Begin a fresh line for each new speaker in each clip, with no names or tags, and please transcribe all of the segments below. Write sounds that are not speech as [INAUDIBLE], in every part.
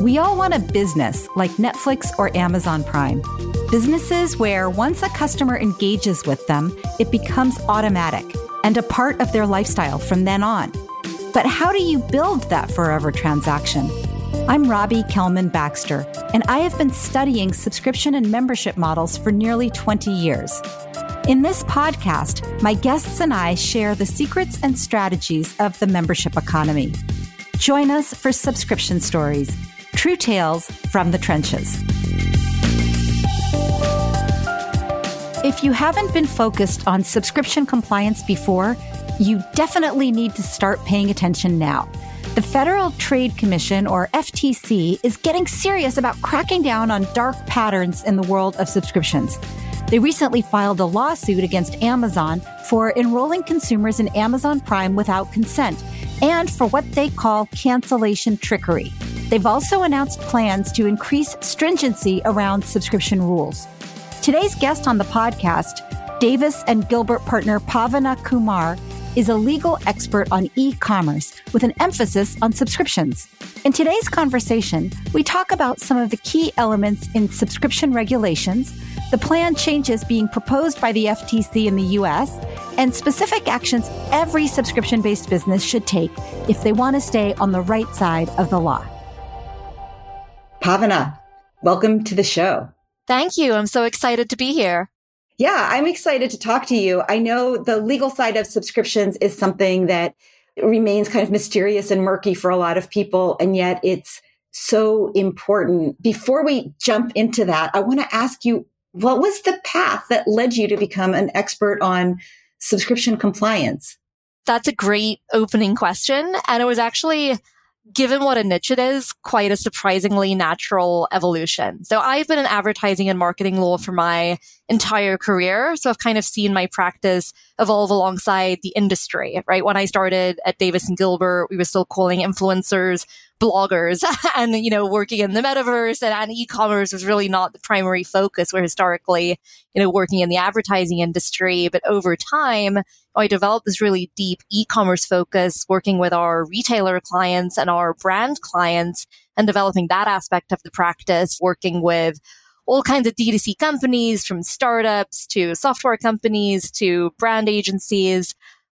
We all want a business like Netflix or Amazon Prime. Businesses where once a customer engages with them, it becomes automatic and a part of their lifestyle from then on. But how do you build that forever transaction? I'm Robbie Kellman Baxter, and I have been studying subscription and membership models for nearly 20 years. In this podcast, my guests and I share the secrets and strategies of the membership economy. Join us for Subscription Stories True Tales from the Trenches. If you haven't been focused on subscription compliance before, you definitely need to start paying attention now. The Federal Trade Commission, or FTC, is getting serious about cracking down on dark patterns in the world of subscriptions. They recently filed a lawsuit against Amazon for enrolling consumers in Amazon Prime without consent and for what they call cancellation trickery. They've also announced plans to increase stringency around subscription rules. Today's guest on the podcast, Davis and Gilbert partner Paavana Kumar, is a legal expert on e commerce with an emphasis on subscriptions. In today's conversation, we talk about some of the key elements in subscription regulations, the plan changes being proposed by the FTC in the US, and specific actions every subscription based business should take if they want to stay on the right side of the law. Paavana, welcome to the show.
Thank you. I'm so excited to be here.
Yeah, I'm excited to talk to you. I know the legal side of subscriptions is something that remains kind of mysterious and murky for a lot of people, and yet it's so important. Before we jump into that, I want to ask you what was the path that led you to become an expert on subscription compliance?
That's a great opening question. And it was actually given what a niche it is, quite a surprisingly natural evolution. So I've been in advertising and marketing law for my entire career. So I've kind of seen my practice evolve alongside the industry, right? When I started at Davis and Gilbert, we were still calling influencers bloggers [LAUGHS] and, you know, working in the metaverse and, and e-commerce was really not the primary focus. We're historically, you know, working in the advertising industry. But over time, I developed this really deep e-commerce focus working with our retailer clients and our brand clients and developing that aspect of the practice, working with all kinds of D2C companies from startups to software companies to brand agencies,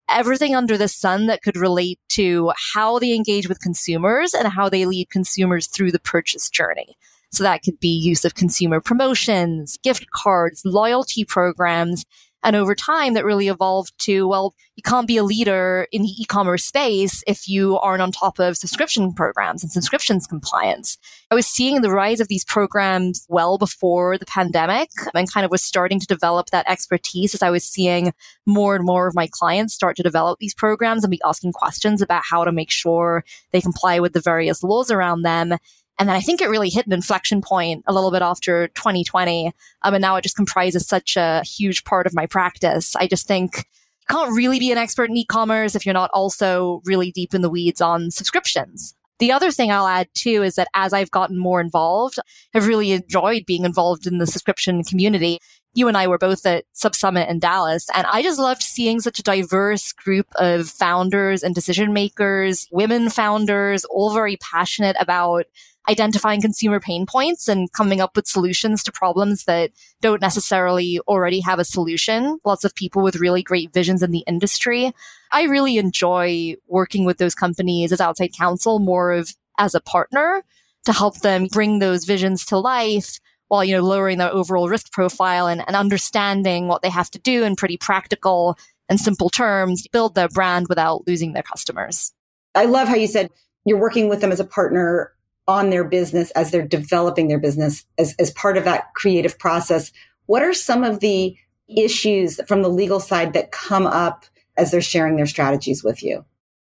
everything under the sun that could relate to how they engage with consumers and how they lead consumers through the purchase journey. So that could be use of consumer promotions, gift cards, loyalty programs, and over time, that really evolved to, well, you can't be a leader in the e-commerce space if you aren't on top of subscription programs and subscriptions compliance. I was seeing the rise of these programs well before the pandemic and kind of was starting to develop that expertise as I was seeing more and more of my clients start to develop these programs and be asking questions about how to make sure they comply with the various laws around them. And then I think it really hit an inflection point a little bit after 2020. Um, and now it just comprises such a huge part of my practice. I just think you can't really be an expert in e-commerce if you're not also really deep in the weeds on subscriptions. The other thing I'll add too is that as I've gotten more involved, I've really enjoyed being involved in the subscription community. You and I were both at SubSummit in Dallas, and I just loved seeing such a diverse group of founders and decision makers, women founders, all very passionate about identifying consumer pain points and coming up with solutions to problems that don't necessarily already have a solution. Lots of people with really great visions in the industry. I really enjoy working with those companies as outside counsel more of as a partner to help them bring those visions to life while, you know, lowering their overall risk profile and, and understanding what they have to do in pretty practical and simple terms, build their brand without losing their customers.
I love how you said you're working with them as a partner on their business as they're developing their business as, as part of that creative process. What are some of the issues from the legal side that come up as they're sharing their strategies with you?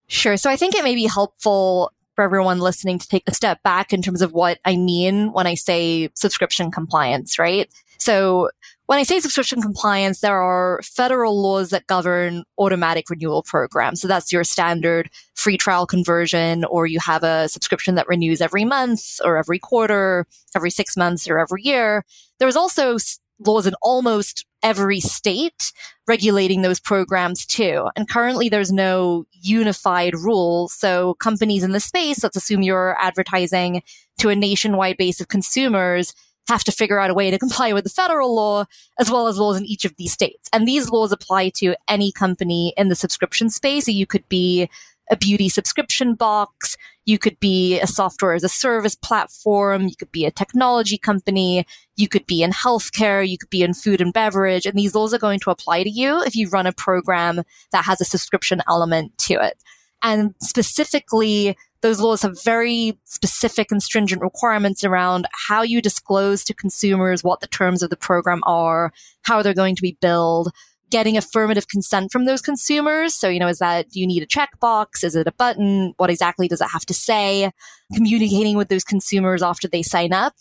Sure. So I think it may be helpful for everyone listening to take a step back in terms of what I mean when I say subscription compliance, right? So when I say subscription compliance, there are federal laws that govern automatic renewal programs. So that's your standard free trial conversion, or you have a subscription that renews every month or every quarter, every six months or every year. There's also laws in almost every state regulating those programs too. And currently there's no unified rule. So companies in the space, let's assume you're advertising to a nationwide base of consumers, have to figure out a way to [LAUGHS] comply with the federal law as well as laws in each of these states. And these laws apply to any company in the subscription space. So you could be a beauty subscription box. You could be a software as a service platform. You could be a technology company. You could be in healthcare. You could be in food and beverage. And these laws are going to apply to you if you run a program that has a subscription element to it. And specifically, those laws have very specific and stringent requirements around how you disclose to consumers what the terms of the program are, how they're going to be billed, getting affirmative consent from those consumers. So, you know, is that, do you need a checkbox? Is it a button? What exactly does it have to say? Communicating with those consumers after they sign up.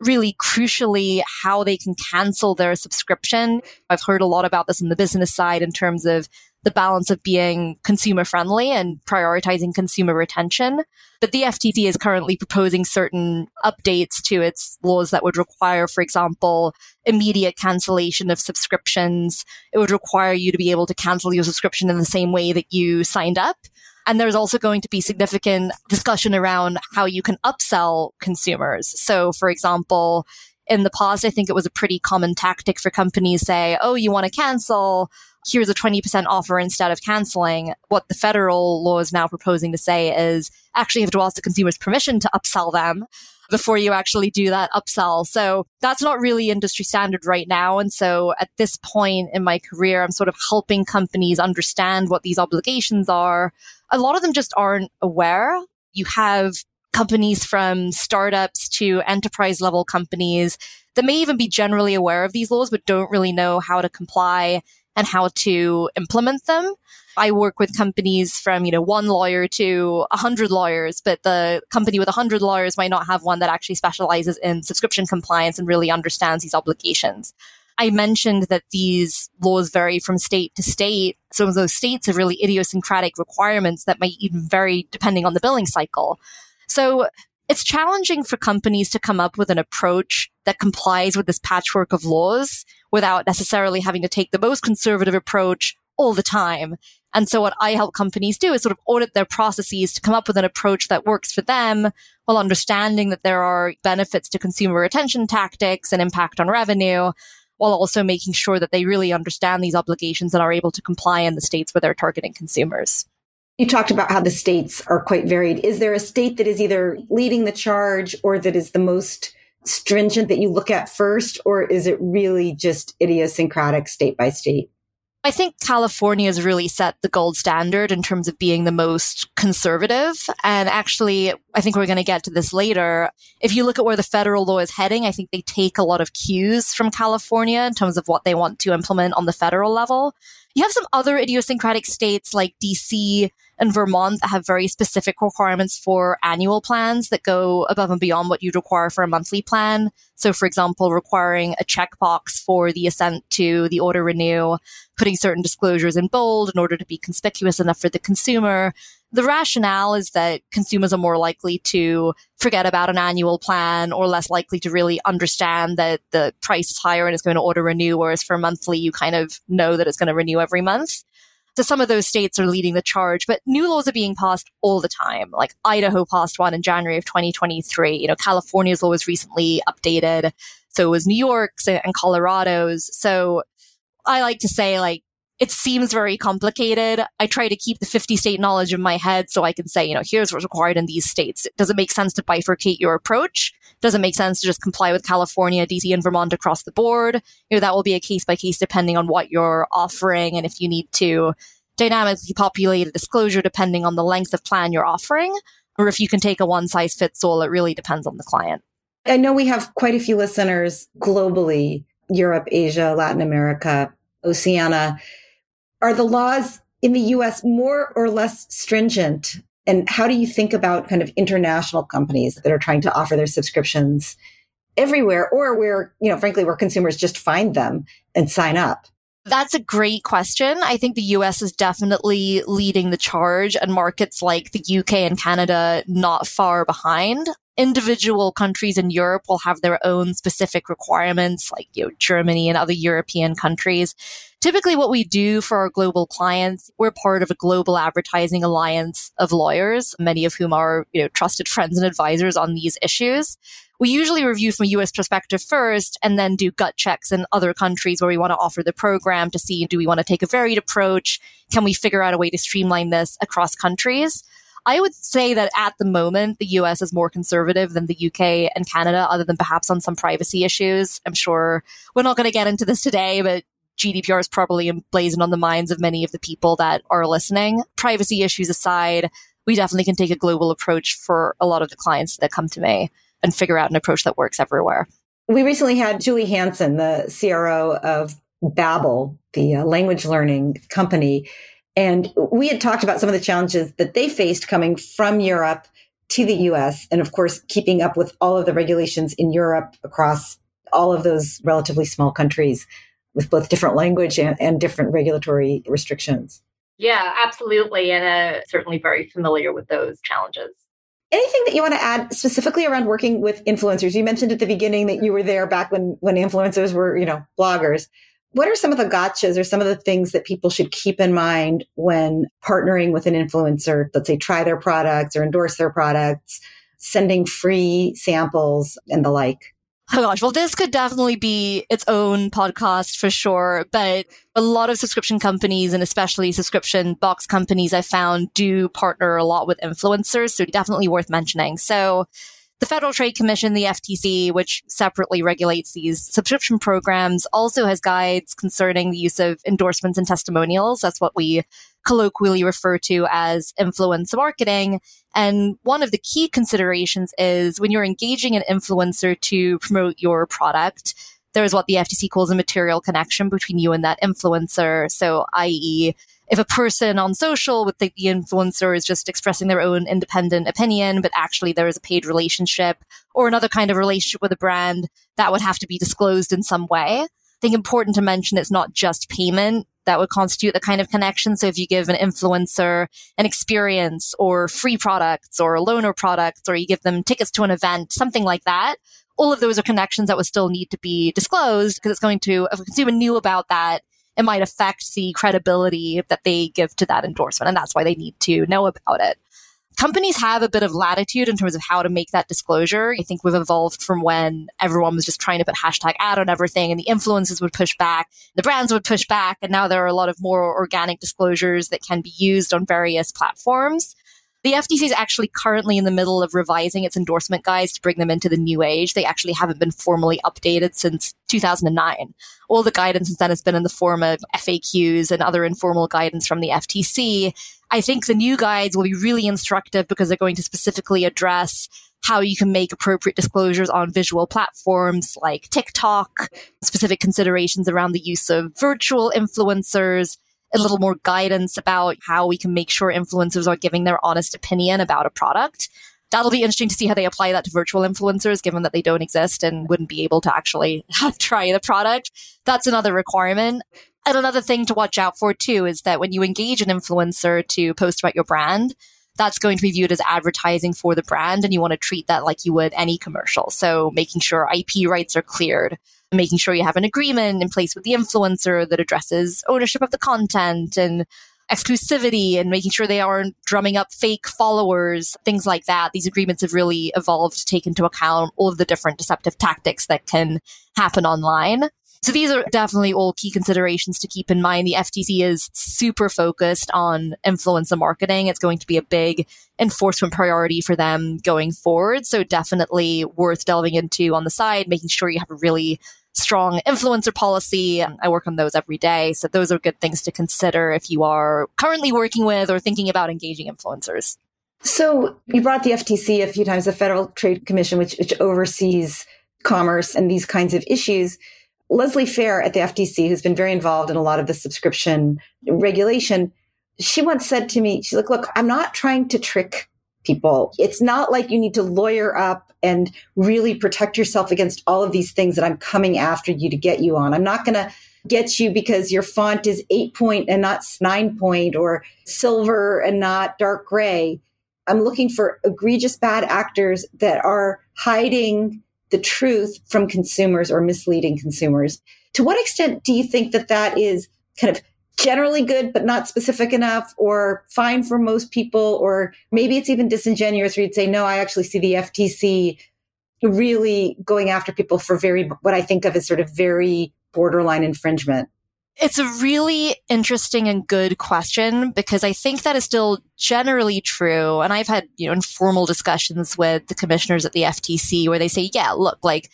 Really crucially, how they can cancel their subscription. I've heard a lot about this on the business side in terms of the balance of being consumer friendly and prioritizing consumer retention. But the FTC is currently proposing certain updates to its laws that would require, for example, immediate cancellation of subscriptions. It would require you to be able to cancel your subscription in the same way that you signed up. And there's also going to be significant discussion around how you can upsell consumers. So, for example, in the past, I think it was a pretty common tactic for companies say, Oh, you want to cancel? here's a 20% offer instead of canceling. What the federal law is now proposing to say is actually you have to ask the consumer's permission to upsell them before you actually do that upsell. So that's not really industry standard right now. And so at this point in my career, I'm sort of helping companies understand what these obligations are. A lot of them just aren't aware. You have companies from startups to enterprise level companies that may even be generally aware of these laws, but don't really know how to comply and how to implement them. I work with companies from, you know, one lawyer to a hundred lawyers, but the company with a hundred lawyers might not have one that actually specializes in subscription compliance and really understands these obligations. I mentioned that these laws vary from state to state. Some of those states have really idiosyncratic requirements that might even vary depending on the billing cycle. So it's challenging for companies to come up with an approach that complies with this patchwork of laws without necessarily having to take the most conservative approach all the time. And so what I help companies do is sort of audit their processes to come up with an approach that works for them while understanding that there are benefits to consumer retention tactics and impact on revenue while also making sure that they really understand these obligations and are able to comply in the states where they're targeting consumers.
You talked about how the states are quite varied. Is there a state that is either leading the charge or that is the most stringent that you look at first, or is it really just idiosyncratic state by state?
I think California has really set the gold standard in terms of being the most conservative. And actually, I think we're going to get to this later. If you look at where the federal law is heading, I think they take a lot of cues from California in terms of what they want to implement on the federal level. You have some other idiosyncratic states like DC and Vermont that have very specific requirements for annual plans that go above and beyond what you'd require for a monthly plan. So, for example, requiring a checkbox for the assent to the auto renew, putting certain disclosures in bold in order to be conspicuous enough for the consumer. The rationale is that consumers are more likely to forget about an annual plan or less likely to really understand that the price is higher and it's going to auto renew, whereas for monthly, you kind of know that it's going to renew every month. So some of those states are leading the charge, but new laws are being passed all the time. Like Idaho passed one in January of 2023. You know, California's law was recently updated. So was New York's and Colorado's. So I like to say like it seems very complicated. I try to keep the 50 state knowledge in my head so I can say, you know, here's what's required in these states. Does it make sense to bifurcate your approach? Does it make sense to just comply with California, DC, and Vermont across the board? You know, that will be a case by case depending on what you're offering and if you need to dynamically populate a disclosure depending on the length of plan you're offering, or if you can take a one size fits all. It really depends on the client.
I know we have quite a few listeners globally Europe, Asia, Latin America, Oceania are the laws in the US more or less stringent? And how do you think about kind of international companies that are trying to offer their subscriptions everywhere or where, you know, frankly, where consumers just find them and sign up?
That's a great question. I think the US is definitely leading the charge and markets like the UK and Canada not far behind. individual countries in Europe will have their own specific requirements, like you know, Germany and other European countries. Typically, what we do for our global clients, we're part of a global advertising alliance of lawyers, many of whom are you know, trusted [LAUGHS] friends and advisors on these issues. We usually review from a US perspective first and then do gut checks in other countries where we want to offer the program to see do we want to take a varied approach? Can we figure out a way to streamline this across countries? I would say that at the moment, the US is more conservative than the UK and Canada, other than perhaps on some privacy issues. I'm sure we're not going to get into this today, but GDPR is probably emblazoned on the minds of many of the people that are listening. Privacy issues aside, we definitely can take a global approach for a lot of the clients that come to me and figure out an approach that works everywhere.
We recently had Julie Hansen, the CRO of Babbel, the uh, language learning company, and we had talked about some of the challenges that they faced coming from Europe to the US. And of course, keeping up with all of the regulations in Europe across all of those relatively small countries with both different language and, and different regulatory restrictions.
Yeah, absolutely. And uh, certainly very familiar with those challenges.
Anything that you want to add specifically around working with influencers? You mentioned at the beginning that you were there back when when influencers were, you know, bloggers. What are some of the gotchas or some of the things that people should keep in mind when partnering with an influencer? Let's say try their products or endorse their products, sending free samples and the like.
Oh gosh, well, this could definitely be its own podcast for sure. But a lot of subscription companies and especially subscription box companies I found do partner a lot with influencers. So definitely worth mentioning. So the Federal Trade Commission, the FTC, which separately regulates these subscription programs, also has guides concerning the use of endorsements and testimonials. That's what we colloquially refer to as influence marketing. And one of the key considerations is when you're engaging an influencer to promote your product, there is what the FTC calls a material connection between you and that influencer. So, i.e., if a person on social with the, the, influencer is just expressing their own independent opinion, but actually there is a paid relationship or another kind of relationship with a brand, that would have to be disclosed in some way. Think important to mention it's not just payment that would constitute the kind of connection. So if you give an influencer an experience or free products or a loaner products, or you give them tickets to an event, something like that, all of those are connections that would still need to be disclosed because it's going to, if a consumer knew about that, it might affect the credibility that they give to that endorsement. And that's why they need to know about it companies have a bit of latitude in terms of how to make that disclosure. I think we've evolved from when everyone was just trying to put hashtag ad on everything and the influencers would push back, the brands would push back. And now there are a lot of more organic disclosures that can be used on various platforms. The FTC is actually currently in the middle of revising its endorsement guides to bring them into the new age. They actually haven't been formally updated since 2009. All the guidance since then has been in the form of FAQs and other informal guidance from the FTC. I think the new guides will be really instructive because they're going to specifically address how you can make appropriate disclosures on visual platforms like TikTok, specific considerations around the use of virtual influencers, a little more guidance about how we can make sure influencers are giving their honest opinion about a product. That'll be interesting to see how they apply that to virtual influencers, given that they don't exist and wouldn't be able to actually [LAUGHS] try the product. That's another requirement. And another thing to watch out for too is that when you engage an influencer to post about your brand, that's going to be viewed as advertising for the brand and you want to treat that like you would any commercial. So making sure IP rights are cleared, making sure you have an agreement in place with the influencer that addresses ownership of the content and exclusivity and making sure they aren't drumming up fake followers, things like that. These agreements have really evolved to take into account all of the different deceptive tactics that can happen online. So these are definitely all key considerations to keep in mind. The FTC is super focused on influencer marketing. It's going to be a big enforcement priority for them going forward. So definitely worth delving into on the side, making sure you have a really strong influencer policy. I work on those every day. So those are good things to consider if you are currently working with or thinking about engaging influencers.
So you brought the FTC a few times, the Federal Trade Commission, which, which oversees commerce and these kinds of issues. Leslie Fair at the FTC, who's been very involved in a lot of the subscription regulation, she once said to me, she's like, look, I'm not trying to trick people. It's not like you need to lawyer up and really protect yourself against all of these things that I'm coming after you to get you on. I'm not going to get you because your font is eight point and not nine point or silver and not dark gray. I'm looking for egregious bad actors that are hiding the truth from consumers or misleading consumers. To what extent do you think that that is kind of generally good, but not specific enough or fine for most people? Or maybe it's even disingenuous where you'd say, no, I actually see the FTC really going after people for very, what I think of as sort of very borderline infringement.
It's a really interesting and good question because I think that is still generally true. And I've had, you know, informal discussions with the commissioners at the FTC where they say, yeah, look, like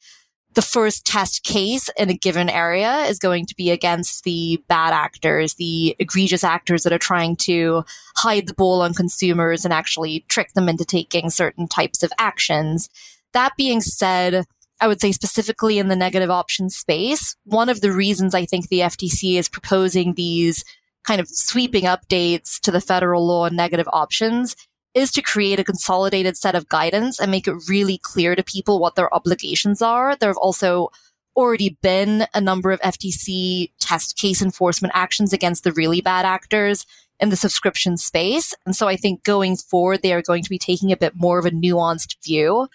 the first test case in a given area is going to be against the bad actors, the egregious actors that are trying to hide the ball on consumers and actually trick them into taking certain types of actions. That being said, I would say specifically in the negative option space, one of the reasons I think the FTC is proposing these kind of sweeping updates to the federal law on negative options is to create a consolidated set of guidance and make it really clear to people what their obligations are. There have also already been a number of FTC test case enforcement actions against the really bad actors in the subscription space. And so I think going forward, they are going to be taking a bit more of a nuanced view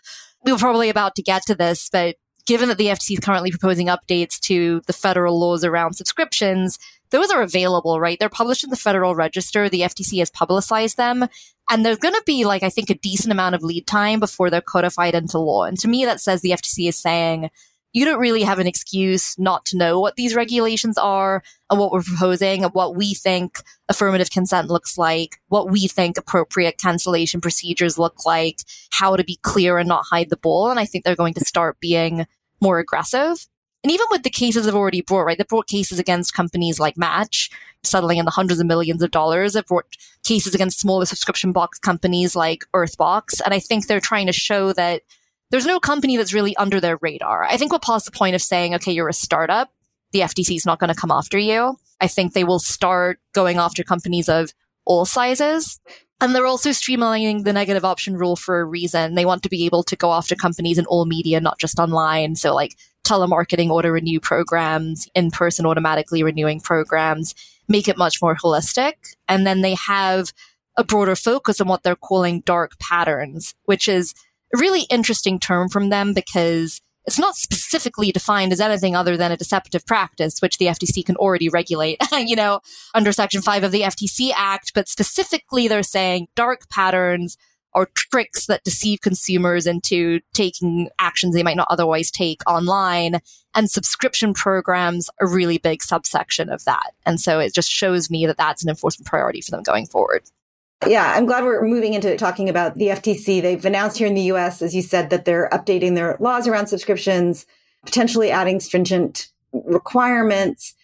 we were probably about to get to this, but given that the FTC is currently proposing updates to the federal laws around subscriptions, those are available, right? They're published in the Federal Register. The FTC has publicized them. And there's going to be like, I think, a decent amount of lead time before they're codified into law. And to me, that says the FTC is saying, you don't really have an excuse not to know what these regulations are and what we're proposing and what we think affirmative consent looks like, what we think appropriate cancellation procedures look like, how to be clear and not hide the ball. And I think they're going to start being more aggressive. And even with the cases they've already brought, right? They've brought cases against companies like Match, settling in the hundreds of millions of dollars. They've brought cases against smaller subscription box companies like UrthBox. And I think they're trying to show that there's no company that's really under their radar. I think what past the point of saying, okay, you're a startup, the FTC is not going to come after you. I think they will start going after companies of all sizes. And they're also streamlining the negative option rule for a reason. They want to be able to go after companies in all media, not just online. So like telemarketing auto renew programs, in person automatically renewing programs, make it much more holistic. And then they have a broader focus on what they're calling dark patterns, which is a really interesting term from them because it's not specifically defined as anything other than a deceptive practice, which the FTC can already regulate, [LAUGHS] you know, under Section 5 of the FTC Act. But specifically, they're saying dark patterns are tricks that deceive consumers into taking actions they might not otherwise take online. And subscription programs a really big subsection of that. And so it just shows me that that's an enforcement priority for them going forward.
Yeah, I'm glad we're moving into talking about the FTC. They've announced here in the US, as you said, that they're updating their laws around subscriptions, potentially adding stringent requirements.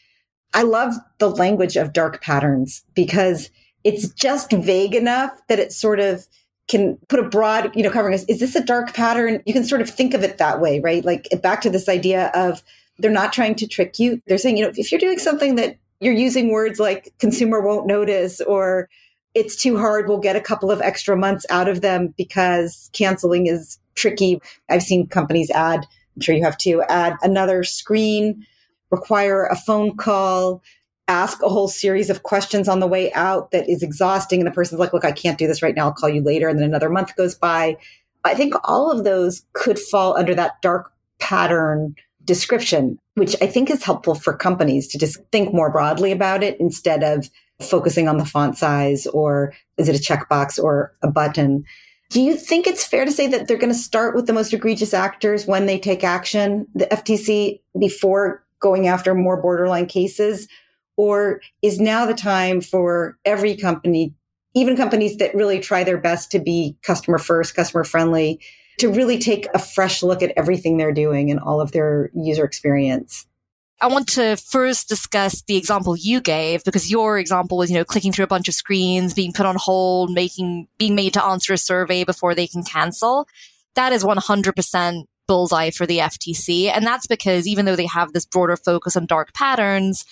I love the language of dark patterns because it's just vague enough that it sort of can put a broad, you know, covering us. Is this a dark pattern? You can sort of think of it that way, right? Like back to this idea of they're not trying to trick you. They're saying, you know, if you're doing something that you're using words like consumer won't notice or it's too hard. We'll get a couple of extra months out of them because canceling is tricky. I've seen companies add, I'm sure you have to, add another screen, require a phone call, ask a whole series of questions on the way out that is exhausting. And the person's like, look, I can't do this right now. I'll call you later. And then another month goes by. I think all of those could fall under that dark pattern description, which I think is helpful for companies to just think more broadly about it instead of focusing on the font size or is it a checkbox or a button? Do you think it's fair to say that they're going to start with the most egregious actors when they take action, the FTC, before going after more borderline cases? Or is now the time for every company, even companies that really try their best to be customer first, customer friendly, to really take a fresh look at everything they're doing and all of their user experience?
I want to first discuss the example you gave because your example was, you know, clicking through a bunch of screens, being put on hold, making, being made to answer a survey before they can cancel. That is 100% bullseye for the FTC. And that's because even though they have this broader focus on dark patterns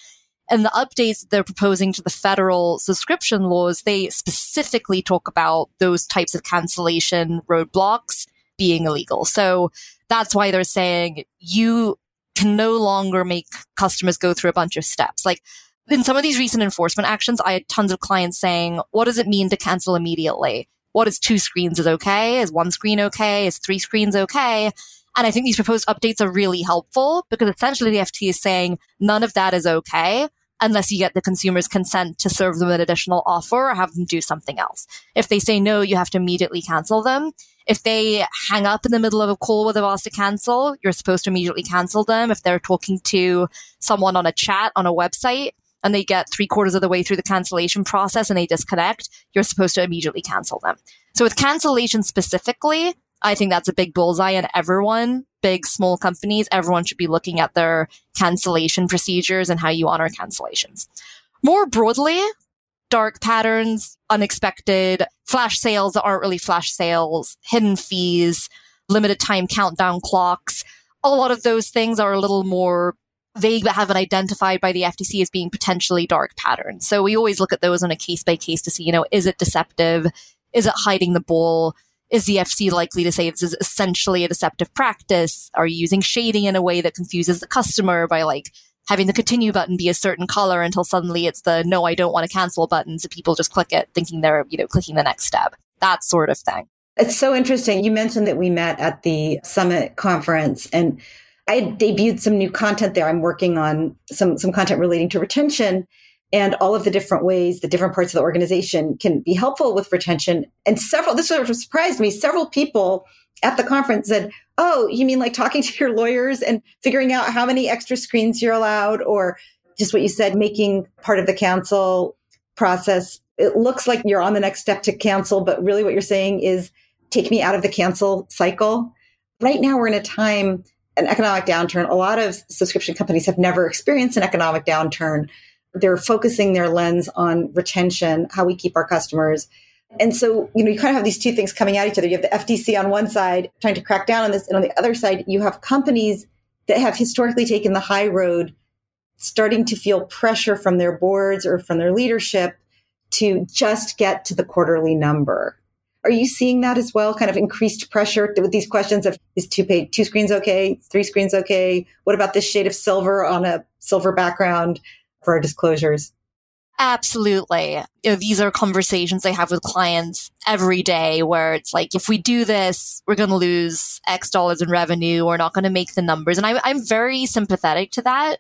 and the updates that they're proposing to the federal subscription laws, they specifically talk about those types of cancellation roadblocks being illegal. So that's why they're saying you can no longer make customers go through a bunch of steps. Like in some of these recent enforcement actions, I had tons of clients saying, what does it mean to cancel immediately? what is two screens is okay? Is one screen okay? Is three screens okay? And I think these proposed updates are really helpful because essentially the FT is saying none of that is okay unless you get the consumer's consent to serve them an additional offer or have them do something else. If they say no, you have to immediately cancel them. If they hang up in the middle of a call with a asked to cancel, you're supposed to immediately cancel them. If they're talking to someone on a chat on a website and they get three quarters of the way through the cancellation process and they disconnect, you're supposed to immediately cancel them. So with cancellation specifically, I think that's a big bullseye and everyone, big, small companies, everyone should be looking at their cancellation procedures and how you honor cancellations. More broadly, dark patterns, unexpected flash sales that aren't really flash sales, hidden fees, limited time countdown clocks. A lot of those things are a little more vague but haven't identified by the FTC as being potentially dark patterns. So we always look at those on a case by case to see, you know, is it deceptive? Is it hiding the ball? Is the FTC likely to say this is essentially a deceptive practice? Are you using shading in a way that confuses the customer by like having the continue button be a certain color until suddenly it's the no, I don't want to cancel button. So people just click it thinking they're, you know, clicking the next step. That sort of thing.
It's so interesting. You mentioned that we met at the summit conference and I debuted some new content there. I'm working on some, some content relating to retention and all of the different ways the different parts of the organization can be helpful with retention. And several, this sort of surprised me, several people at the conference said, Oh, you mean like talking [LAUGHS] to your lawyers and figuring out how many extra screens you're allowed, or just what you said, making part of the cancel process. It looks like you're on the next step to cancel, but really what you're saying is take me out of the cancel cycle. Right now, we're in a time, an economic downturn. A lot of subscription companies have never experienced an economic downturn they're focusing their lens on retention, how we keep our customers. And so, you know, you kind of have these two things coming at each other. You have the FTC on one side trying to crack down on this, and on the other side, you have companies that have historically taken the high road starting to feel pressure from their boards or from their leadership to just get to the quarterly number. Are you seeing that as well? Kind of increased pressure with these questions of is two pay, two screens okay, three screens okay? What about this shade of silver on a silver background? For our disclosures?
Absolutely. You know, these are conversations I have with clients every day where it's like, if we do this, we're going to lose X dollars in revenue. We're not going to make the numbers. And I, I'm very sympathetic to that.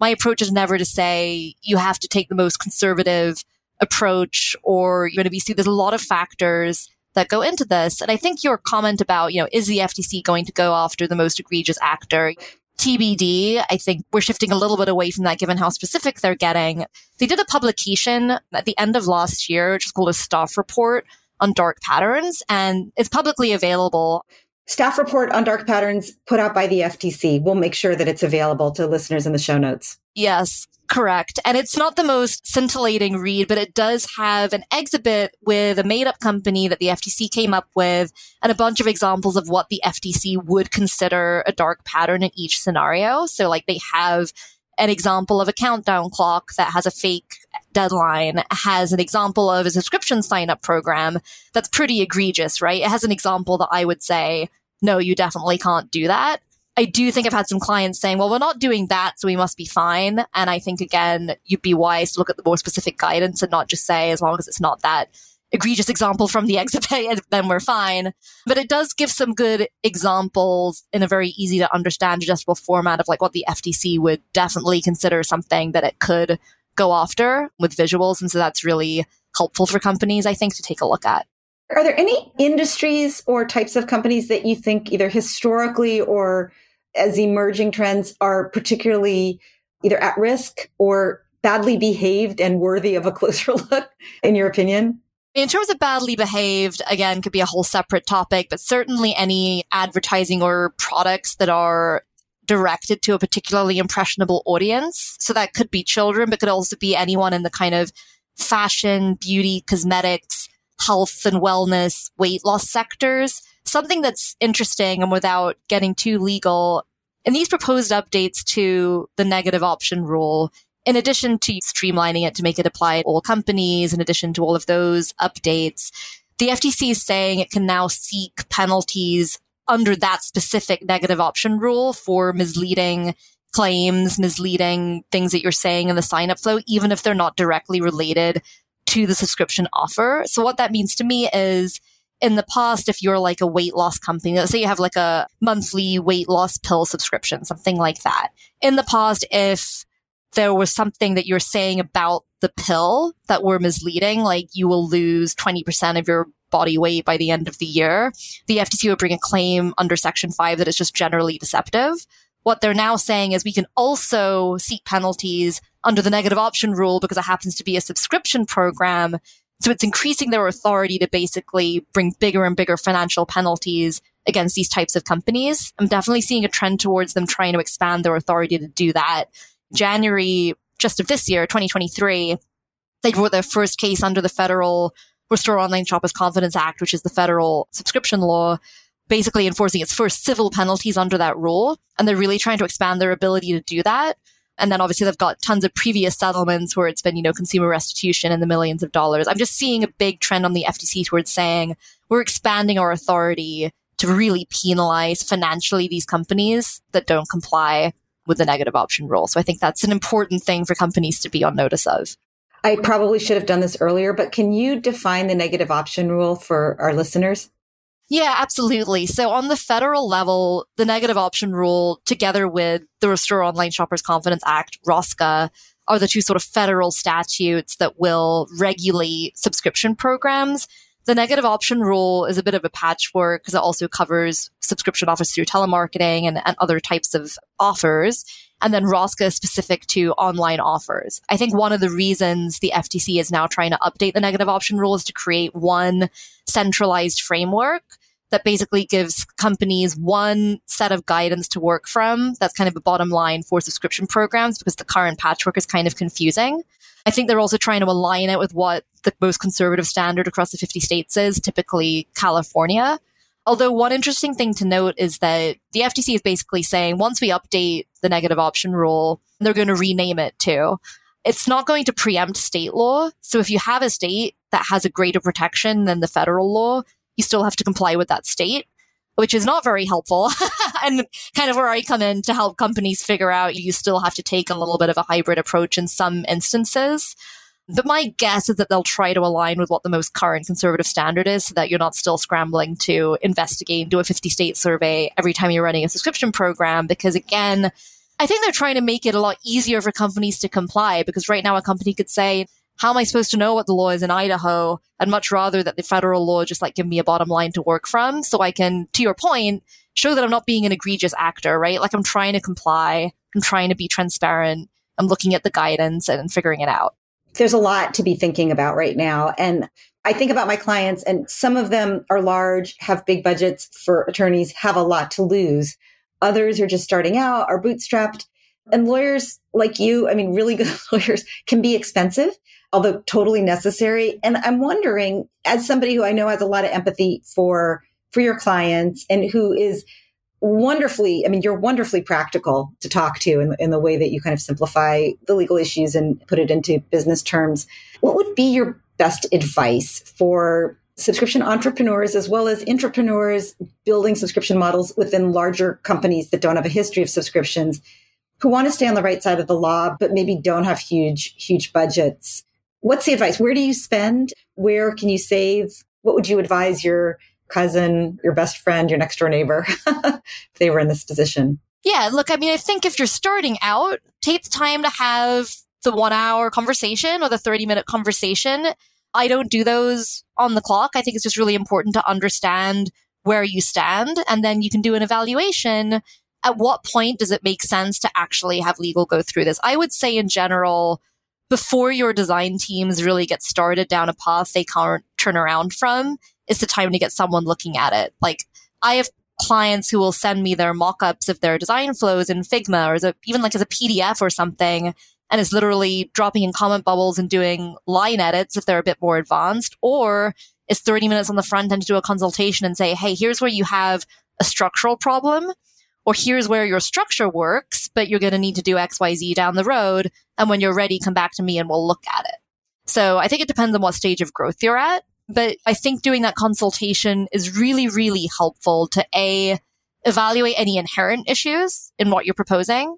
My approach is never to say you have to take the most conservative approach or you're going to be see there's a lot of factors that go into this. And I think your comment about, you know, is the FTC going to go after the most egregious actor? TBD. I think we're shifting a little bit away from that given how specific they're getting. They did a publication at the end of last year, which is called a staff report on dark patterns, and it's publicly available.
Staff report on dark patterns put out by the FTC. We'll make sure that it's available to listeners in the show notes.
Yes. Correct. And it's not the most scintillating read, but it does have an exhibit with a made up company that the FTC came up with and a bunch of examples of what the FTC would consider a dark pattern in each scenario. So like they have an example of a countdown clock that has a fake deadline, has an example of a subscription sign up program that's pretty egregious, right? It has an example that I would say, no, you definitely can't do that. I do think I've had some clients saying, well, we're not doing that, so we must be fine. And I think, again, you'd be wise to look at the more specific guidance and not just say, as long as it's not that egregious example from the exhibit, [LAUGHS] then we're fine. But it does give some good examples in a very easy to understand, adjustable format of like what the FTC would definitely consider something that it could go after with visuals. And so that's really helpful for companies, I think, to take a look at.
Are there any industries or types of companies that you think either historically or as emerging trends are particularly either at risk or badly behaved and worthy of a [LAUGHS] closer look, in your opinion?
In terms of badly behaved, again, could be a whole separate topic, but certainly any advertising or products that are directed to a particularly impressionable audience. So that could be children, but could also be anyone in the kind of fashion, beauty, cosmetics, health and wellness, weight loss sectors something that's interesting and without getting too legal. In these proposed updates to the negative option rule, in addition to streamlining it to make it apply to all companies, in addition to all of those updates, the FTC is saying it can now seek penalties under that specific negative option rule for misleading claims, misleading things that you're saying in the sign up flow, even if they're not directly related to the subscription offer. So what that means to me is in the past, if you're like a weight loss company, let's say you have like a monthly weight loss pill subscription, something like that. In the past, if there was something that you're saying about the pill that were misleading, like you will lose 20% of your body weight by the end of the year, the FTC would bring a claim under Section 5 that is just generally deceptive. What they're now saying is we can also seek penalties under the negative option rule because it happens to be a subscription program so it's increasing their authority to basically bring bigger and bigger financial penalties against these types of companies. I'm definitely seeing a trend towards them trying to expand their authority to do that. January just of this year, 2023, they brought their first case under the federal Restore Online Shoppers Confidence Act, which is the federal subscription law, basically enforcing its first civil penalties under that rule. And they're really trying to expand their ability to do that. And then obviously they've got tons of previous settlements where it's been, you know, consumer restitution and the millions of dollars. I'm just seeing a big trend on the FTC towards saying we're expanding our authority to really penalize financially these companies that don't comply with the negative option rule. So I think that's an important thing for companies to be on notice of.
I probably should have done this earlier, but can you define the negative option rule for our listeners?
Yeah, absolutely. So on the federal level, the negative option rule, together with the Restore Online Shoppers Confidence Act, ROSCA, are the two sort of federal statutes that will regulate subscription programs. The negative option rule is a bit of a patchwork because it also covers subscription offers through telemarketing and, and other types of offers. And then ROSCA is specific to online offers. I think one of the reasons the FTC is now trying to update the negative option rule is to create one centralized framework that basically gives companies one set of guidance to work from. That's kind of a bottom line for subscription programs because the current patchwork is kind of confusing. I think they're also trying to align it with what the most conservative standard across the 50 states is, typically California. Although one interesting thing to note is that the FTC is basically saying once we update the negative option rule, they're going to rename it too. It's not going to preempt state law. So if you have a state that has a greater protection than the federal law, you still have to comply with that state, which is not very helpful. [LAUGHS] and kind of where I come in to help companies figure out you still have to take a little bit of a hybrid approach in some instances. But my guess is that they'll try to align with what the most current conservative standard is so that you're not still scrambling to investigate and do a 50 state survey every time you're running a subscription program. Because again, I think they're trying to make it a lot easier for companies to comply because right now a company could say, how am I supposed to know what the law is in Idaho? I'd much rather that the federal law just like give me a bottom line to work from so I can, to your point, show that I'm not being an egregious actor, right? Like I'm trying to comply. I'm trying to be transparent. I'm looking at the guidance and figuring it out.
There's a lot to be thinking about right now. And I think about my clients and some of them are large, have big budgets for attorneys, have a lot to lose. Others are just starting out, are bootstrapped. And lawyers like you, I mean, really good [LAUGHS] lawyers can be expensive although totally necessary. And I'm wondering, as somebody who I know has a lot of empathy for for your clients and who is wonderfully, I mean, you're wonderfully practical to talk to in, in the way that you kind of simplify the legal issues and put it into business terms. What would be your best advice for subscription entrepreneurs as well as entrepreneurs building subscription models within larger companies that don't have a history of subscriptions who want to stay on the right side of the law but maybe don't have huge huge budgets What's the advice? Where do you spend? Where can you save? What would you advise your cousin, your best friend, your next door neighbor [LAUGHS] if they were in this position?
Yeah, look, I mean, I think if you're starting out, take the time to have the one hour conversation or the 30 minute conversation. I don't do those on the clock. I think it's just really important to understand where you stand and then you can do an evaluation. At what point does it make sense to actually have legal go through this? I would say in general, before your design teams really get started down a path they can't turn around from is the time to get someone looking at it. Like I have clients who will send me their mock-ups of their design flows in Figma or a, even like as a PDF or something and is literally dropping in comment bubbles and doing line edits if they're a bit more advanced or is 30 minutes on the front end to do a consultation and say, Hey, here's where you have a structural problem or here's where your structure works, but you're going to need to do XYZ down the road. And when you're ready, come back to me and we'll look at it. So I think it depends on what stage of growth you're at. But I think doing that consultation is really, really helpful to A, evaluate any inherent issues in what you're proposing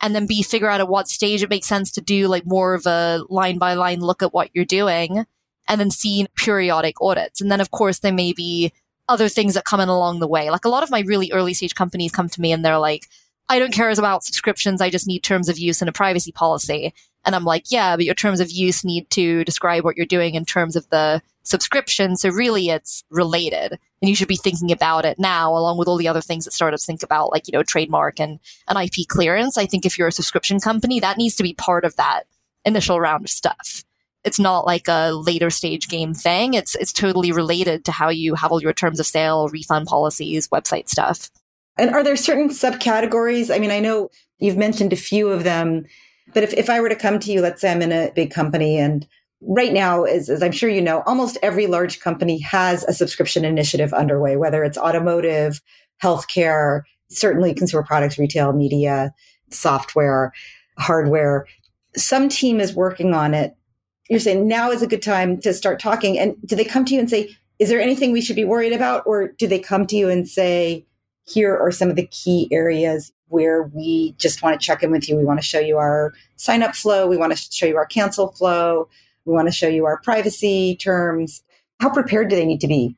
and then B, figure out at what stage it makes sense to do like more of a line by line look at what you're doing and then C, periodic audits. And then of course there may be other things that come in along the way. Like a lot of my really early stage companies come to me and they're like, I don't care about subscriptions. I just need terms of use and a privacy policy. And I'm like, yeah, but your terms of use need to describe what you're doing in terms of the subscription. So really it's related and you should be thinking about it now along with all the other things that startups think about, like, you know, trademark and an IP clearance. I think if you're a subscription company, that needs to be part of that initial round of stuff. It's not like a later stage game thing. It's, it's totally related to how you have all your terms of sale, refund policies, website stuff.
And are there certain subcategories? I mean, I know you've mentioned a few of them but if, if I were to come to you, let's say I'm in a big company and right now, as, as, I'm sure you know, almost every large company has a subscription initiative underway, whether it's automotive, healthcare, certainly consumer products, retail, media, software, hardware. Some team is working on it. You're saying now is a good time to start talking. And do they come to you and say, is there anything we should be worried about? Or do they come to you and say, here are some of the key areas where we just want to check in with you. We want to show you our sign up flow. We want to show you our cancel flow. We want to show you our privacy terms. How prepared do they need to be?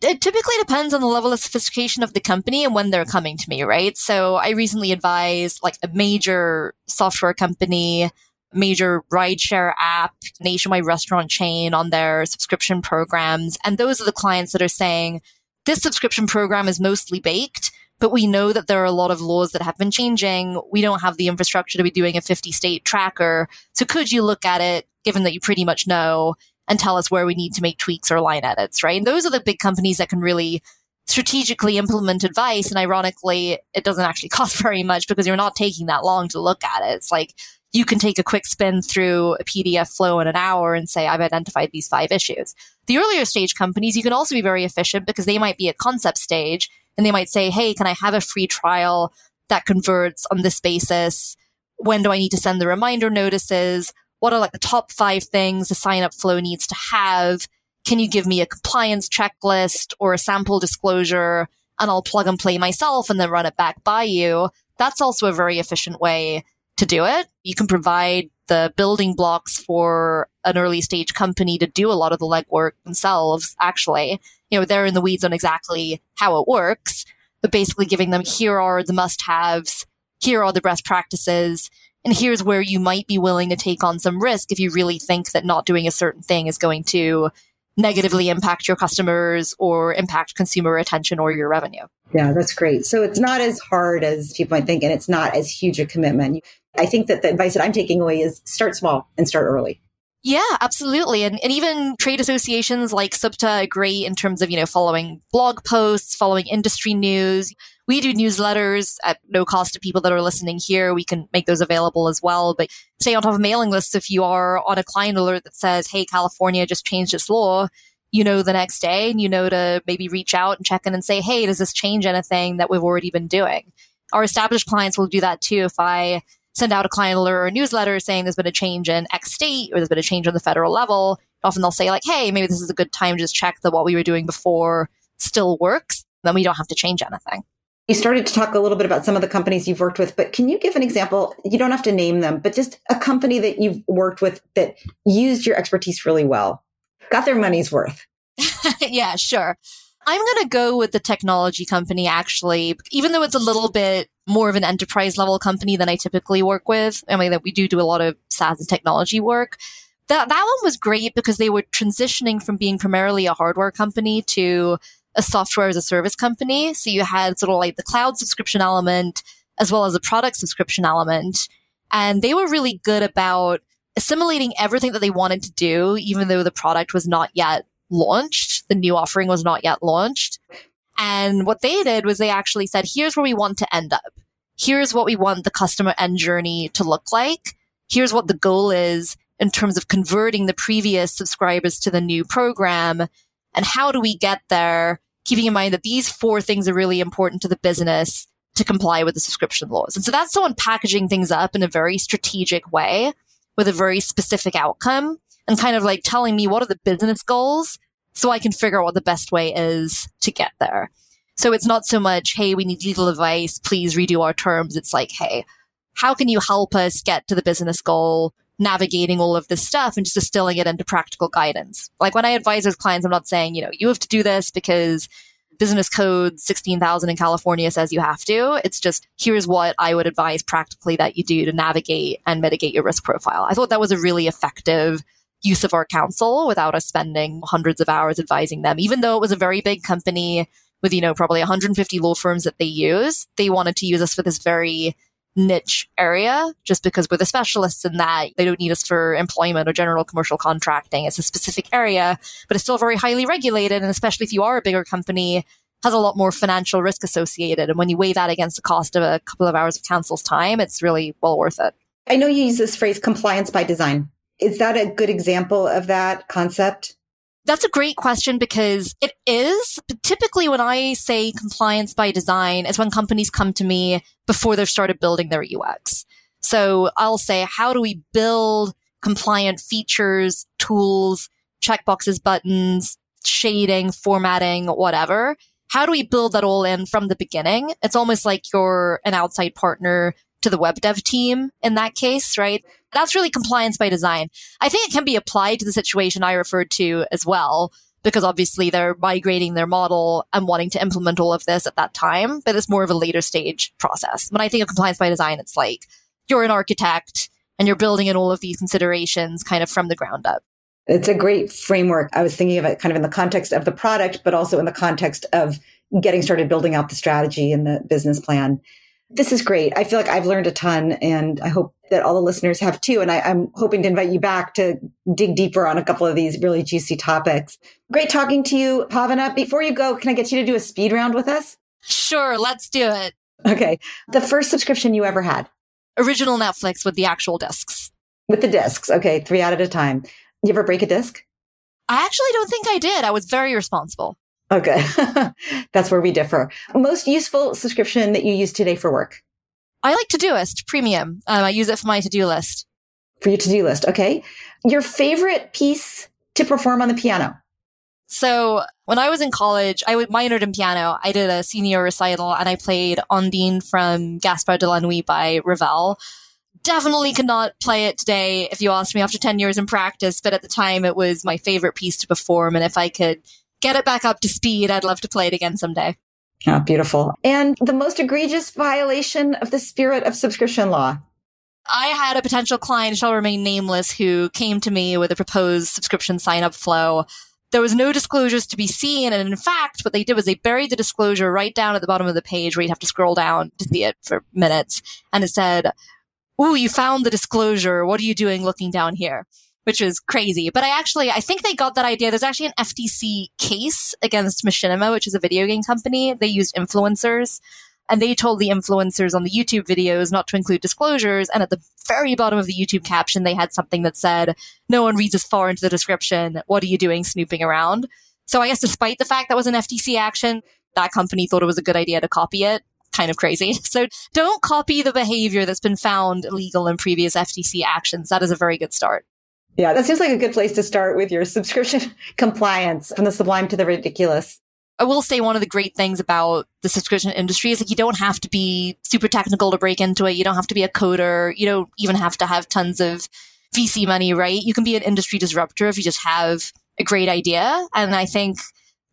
It typically depends on the level of sophistication of the company and when they're coming to me, right? So I recently advised like a major software company, major rideshare app, nationwide restaurant chain on their subscription programs. And those are the clients that are saying, this subscription program is mostly baked, but we know that there are a lot of laws that have been changing. We don't have the infrastructure to be doing a 50 state tracker. So could you look at it, given that you pretty much know, and tell us where we need to make tweaks or line edits, right? And those are the big companies that can really strategically implement advice. And ironically, it doesn't actually [LAUGHS] cost very much because you're not taking that long to look at it. It's like you can take a quick spin through a PDF flow in an hour and say, I've identified these five issues. The earlier stage companies, you can also be very efficient because they might be at concept stage and they might say, Hey, can I have a free trial that converts on this basis? When do I need to send the reminder notices? What are like the top five things the sign up flow needs to have? Can you give me a compliance checklist or a sample disclosure? And I'll plug and play myself and then run it back by you. That's also a very efficient way to do it. You can provide the building blocks for an early stage company to do a lot of the legwork themselves, actually. You know, they're in the weeds on exactly how it works, but basically giving them here are the must haves, here are the best practices, and here's where you might be willing to take on some risk if you really think that not doing a certain thing is going to negatively impact your customers or impact consumer attention or your revenue.
Yeah, that's great. So it's not as hard as people might think, and it's not as huge a commitment. I think that the advice that I'm taking away is start small and start early.
Yeah, absolutely. And, and even trade associations like SUBTA agree in terms of, you know, following blog posts, following industry news. We do newsletters at no cost to people that are listening here. We can make those available as well. But stay on top of mailing lists if you are on a client alert that says, Hey, California just changed its law. You know, the next day and you know to maybe reach out and check in and say, Hey, does this change anything that we've already been doing? Our established clients will do that too. If I send out a client alert or a newsletter saying there's been a change in X state or there's been a change on the federal level, often they'll say like, hey, maybe this is a good time to just check that what we were doing before still works. Then we don't have to change anything.
You started to talk a little bit about some of the companies you've worked with, but can you give an example? You don't have to name them, but just a company that you've worked with that used your expertise really well, got their money's worth. [LAUGHS]
yeah, sure. I'm going to go with the technology company actually, even though it's a little bit more of an enterprise level company than I typically work with. I mean, that we do do a lot of SaaS and technology work. That, that one was great because they were transitioning from being primarily a hardware company to a software as a service company. So you had sort of like the cloud subscription element as well as a product subscription element. And they were really good about assimilating everything that they wanted to do, even though the product was not yet launched. The new offering was not yet launched. And what they did was they actually said, here's where we want to end up. Here's what we want the customer end journey to look like. Here's what the goal is in terms of converting the previous subscribers to the new program. And how do we get there? Keeping in mind that these four things are really important to the business to comply with the subscription laws. And so that's someone packaging things up in a very strategic way with a very specific outcome and kind of like telling me what are the business goals so I can figure out what the best way is to get there. So it's not so much, hey, we need legal advice, please redo our terms. It's like, hey, how can you help us get to the business goal navigating all of this stuff and just distilling it into practical guidance. Like when I advise those clients, I'm not saying, you know, you have to do this because business code 16,000 in California says you have to. It's just here's what I would advise practically that you do to navigate and mitigate your risk profile. I thought that was a really effective use of our counsel without us spending hundreds of hours advising them. Even though it was a very big company with, you know, probably 150 law firms that they use, they wanted to use us for this very niche area just because we're the specialists in that. They don't need us for employment or general commercial contracting. It's a specific area, but it's still very highly regulated. And especially if you are a bigger company, has a lot more financial risk associated. And when you weigh that against the cost of a couple of hours of counsel's time, it's really well worth it.
I know you use this phrase compliance by design. Is that a good example of that concept?
That's a great question because it is. But typically, when I say compliance by design, is when companies come to me before they've started building their UX. So I'll say, how do we build compliant features, tools, checkboxes, buttons, shading, formatting, whatever? How do we build that all in from the beginning? It's almost like you're an outside partner to the web dev team in that case, right? That's really compliance by design. I think it can be applied to the situation I referred to as well, because obviously they're migrating their model and wanting to implement all of this at that time, but it's more of a later stage process. When I think of compliance by design, it's like you're an architect and you're building in all of these considerations kind of from the ground up.
It's a great framework. I was thinking of it kind of in the context of the product, but also in the context of getting started building out the strategy and the business plan. This is great. I feel like I've learned a ton and I hope that all the listeners have too. And I, am hoping to invite you back to dig deeper on a couple of these really juicy topics. Great talking to you, Paavana. Before you go, can I get you to do a speed round with us?
Sure, let's do it.
Okay. The first subscription you ever had?
Original Netflix with the actual discs.
With the discs. Okay. Three out at a time. You ever break a disc?
I actually don't think I did. I was very responsible.
Okay. [LAUGHS] That's where we differ. Most useful subscription that you use today for work?
I like Todoist Premium. Um, I use it for my to do list.
For your to do list. Okay. Your favorite piece to perform on the piano?
So when I was in college, I minored in piano. I did a senior recital and I played Ondine from Gaspard de la Nuit by Ravel. Definitely could not play it today if you asked me after 10 years in practice, but at the time it was my favorite piece to perform. And if I could get it back up to speed. I'd love to play it again someday.
Oh, beautiful. And the most egregious violation of the spirit of subscription law?
I had a potential client, shall remain nameless, who came to me with a proposed subscription sign up flow. There was no disclosures to be seen. And in fact, what they did was they buried the disclosure right down at the bottom of the page where you'd have to scroll down to see it for minutes. And it said, Ooh, you found the disclosure. What are you doing looking down here? Which is crazy. But I actually, I think they got that idea. There's actually an FTC case against Machinima, which is a video game company. They used influencers and they told the influencers on the YouTube videos not to include disclosures. And at the very bottom of the YouTube caption, they had something that said, no one reads as far into the description. What are you doing snooping around? So I guess despite the fact that was an FTC action, that company thought it was a good idea to copy it. Kind of crazy. [LAUGHS] So don't copy the behavior that's been found illegal in previous FTC actions. That is a very good start.
Yeah, that seems like a good place to start with your [LAUGHS] subscription compliance from the sublime to the ridiculous.
I will say one of the great things about the subscription industry is like you don't have to be super technical to break into it. You don't have to be a coder. You don't even have to have tons of VC money, right? You can be an industry disruptor if you just have a great idea. And I think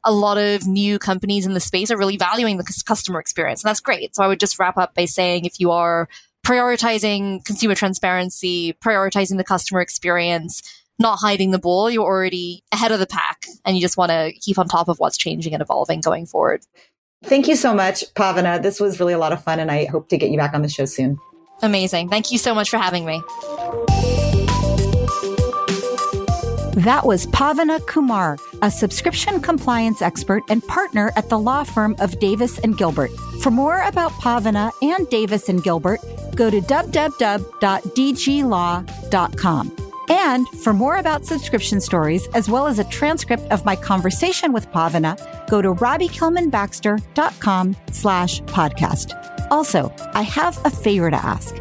a lot of new companies in the space are really valuing the customer experience. And that's great. So I would just wrap up by saying if you are prioritizing consumer transparency, prioritizing the customer experience, not hiding the ball. You're already ahead of the pack and you just want to keep on top of what's changing and evolving going forward.
Thank you so much, Paavana. This was really a lot of fun and I hope to get you back on the show soon.
Amazing. Thank you so much for having me.
That was Paavana Kumar, a subscription compliance expert and partner at the law firm of Davis and Gilbert. For more about Paavana and Davis and Gilbert, go to www.dglaw.com. And for more about subscription stories, as well as a transcript of my conversation with Paavana, go to robbiekellmanbaxter.com slash podcast. Also, I have a favor to ask.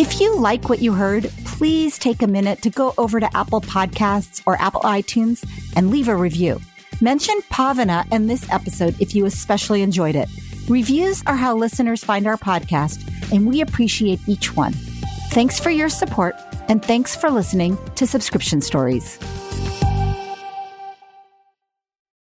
If you like what you heard, please take a minute to go over to Apple Podcasts or Apple iTunes and leave a review. Mention Paavana in this episode if you especially enjoyed it. Reviews are how listeners find our podcast, and we appreciate each one.
Thanks for your support, and thanks for listening to Subscription Stories.